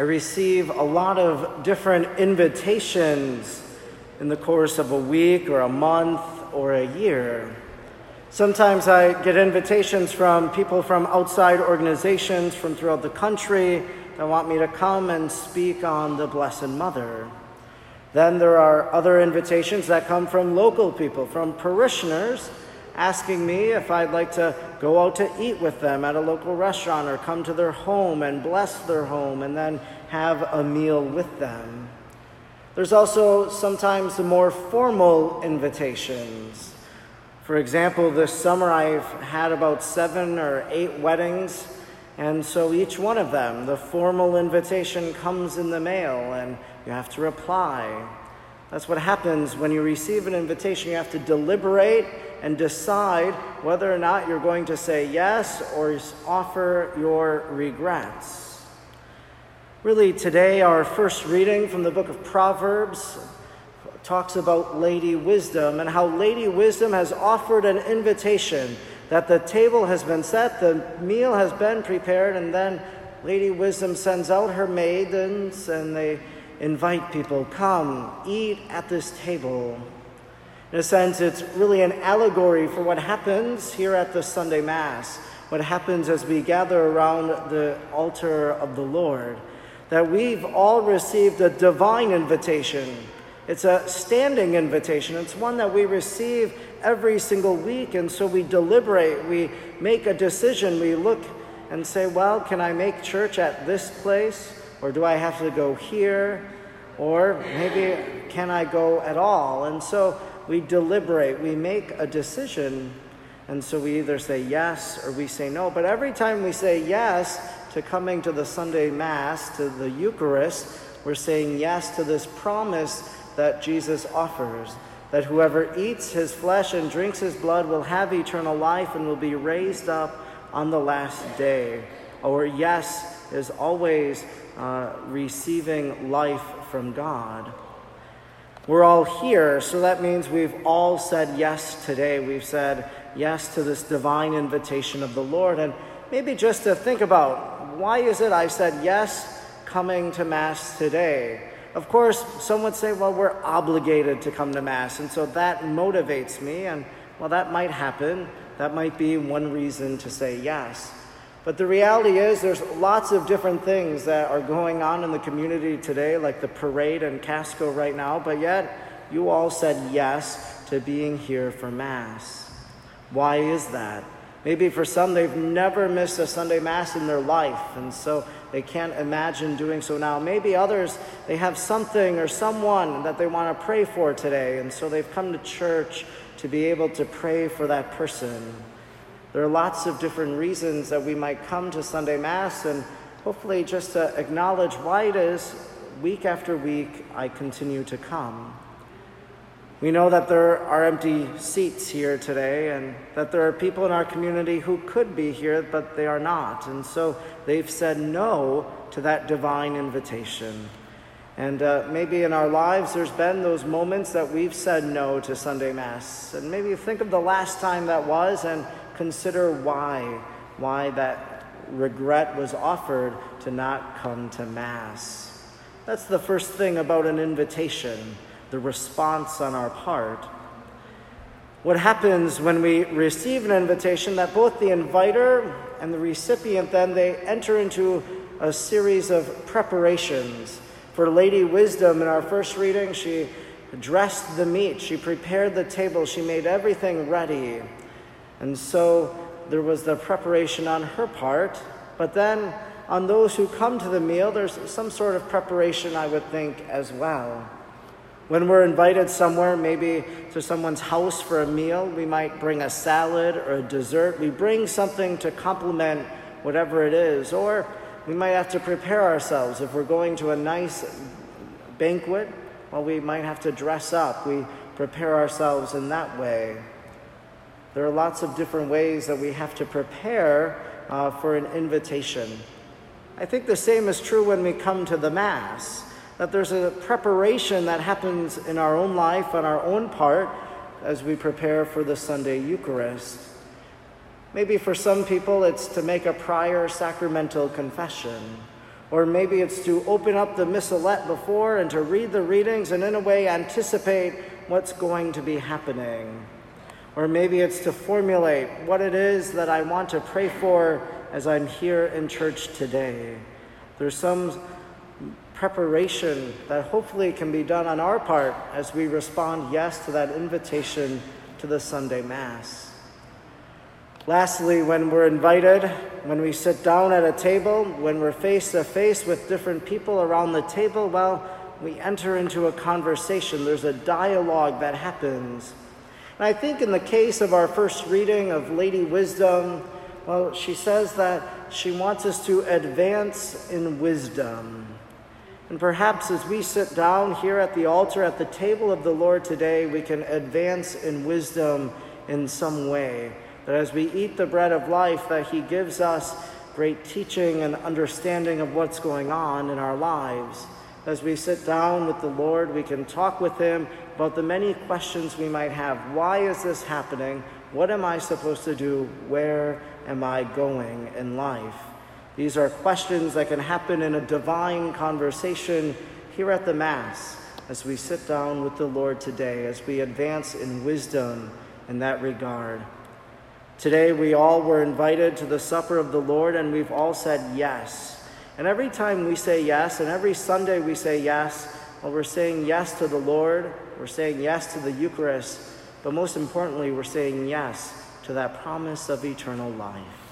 I receive a lot of different invitations in the course of a week or a month or a year. Sometimes I get invitations from people from outside organizations from throughout the country that want me to come and speak on the Blessed Mother. Then there are other invitations that come from local people, from parishioners, asking me if I'd like to go out to eat with them at a local restaurant or come to their home and bless their home and then have a meal with them. There's also sometimes the more formal invitations. For example, this summer I've had about seven or eight weddings, and so each one of them, the formal invitation comes in the mail, and you have to reply. That's what happens when you receive an invitation. You have to deliberate and decide whether or not you're going to say yes or offer your regrets. Really, today, our first reading from the book of Proverbs talks about Lady Wisdom and how Lady Wisdom has offered an invitation that the table has been set, the meal has been prepared, and then Lady Wisdom sends out her maidens and they invite people, come, eat at this table. In a sense, it's really an allegory for what happens here at the Sunday Mass, what happens as we gather around the altar of the Lord. That we've all received a divine invitation. It's a standing invitation. It's one that we receive every single week. And so we deliberate, we make a decision, we look and say, well, can I make church at this place? Or do I have to go here? Or maybe can I go at all? And so we deliberate, we make a decision, and so we either say yes or we say no. But every time we say yes to coming to the Sunday Mass, to the Eucharist, we're saying yes to this promise that Jesus offers that whoever eats his flesh and drinks his blood will have eternal life and will be raised up on the last day. Or yes is always uh, receiving life from God. We're all here, so that means we've all said yes today. We've said yes to this divine invitation of the Lord. And maybe just to think about why is it I said yes coming to Mass today? Of course, some would say, well, we're obligated to come to Mass, and so that motivates me, and well, that might happen. That might be one reason to say yes. But the reality is, there's lots of different things that are going on in the community today, like the parade and Casco right now, but yet you all said yes to being here for Mass. Why is that? Maybe for some, they've never missed a Sunday Mass in their life, and so they can't imagine doing so now. Maybe others, they have something or someone that they want to pray for today, and so they've come to church to be able to pray for that person. There are lots of different reasons that we might come to Sunday Mass, and hopefully just to acknowledge why it is week after week I continue to come. We know that there are empty seats here today, and that there are people in our community who could be here, but they are not. And so they've said no to that divine invitation. And uh, maybe in our lives, there's been those moments that we've said no to Sunday Mass. And maybe think of the last time that was, and consider why, why that regret was offered to not come to Mass. That's the first thing about an invitation, the response on our part. What happens when we receive an invitation that both the inviter and the recipient then they enter into a series of preparations. For Lady Wisdom in our first reading, she dressed the meat, she prepared the table, she made everything ready. And so there was the preparation on her part, but then on those who come to the meal, there's some sort of preparation, I would think, as well. When we're invited somewhere, maybe to someone's house for a meal, we might bring a salad or a dessert. We bring something to complement whatever it is. Or we might have to prepare ourselves. If we're going to a nice banquet, well, we might have to dress up. We prepare ourselves in that way. There are lots of different ways that we have to prepare uh, for an invitation. I think the same is true when we come to the Mass, that there's a preparation that happens in our own life, on our own part, as we prepare for the Sunday Eucharist. Maybe for some people it's to make a prior sacramental confession, Or maybe it's to open up the missalette before and to read the readings and, in a way, anticipate what's going to be happening. Or maybe it's to formulate what it is that I want to pray for as I'm here in church today. There's some preparation that hopefully can be done on our part as we respond yes to that invitation to the Sunday Mass. Lastly, when we're invited, when we sit down at a table, when we're face to face with different people around the table, well, we enter into a conversation. There's a dialogue that happens. And I think in the case of our first reading of Lady Wisdom, well, she says that she wants us to advance in wisdom. And perhaps as we sit down here at the altar, at the table of the Lord today, we can advance in wisdom in some way. That as we eat the bread of life, that He gives us great teaching and understanding of what's going on in our lives. As we sit down with the Lord, we can talk with Him about the many questions we might have. Why is this happening? What am I supposed to do? Where am I going in life? These are questions that can happen in a divine conversation here at the Mass as we sit down with the Lord today, as we advance in wisdom in that regard. Today, we all were invited to the supper of the Lord, and we've all said yes. And every time we say yes, and every Sunday we say yes, well, we're saying yes to the Lord, we're saying yes to the Eucharist, but most importantly, we're saying yes to that promise of eternal life.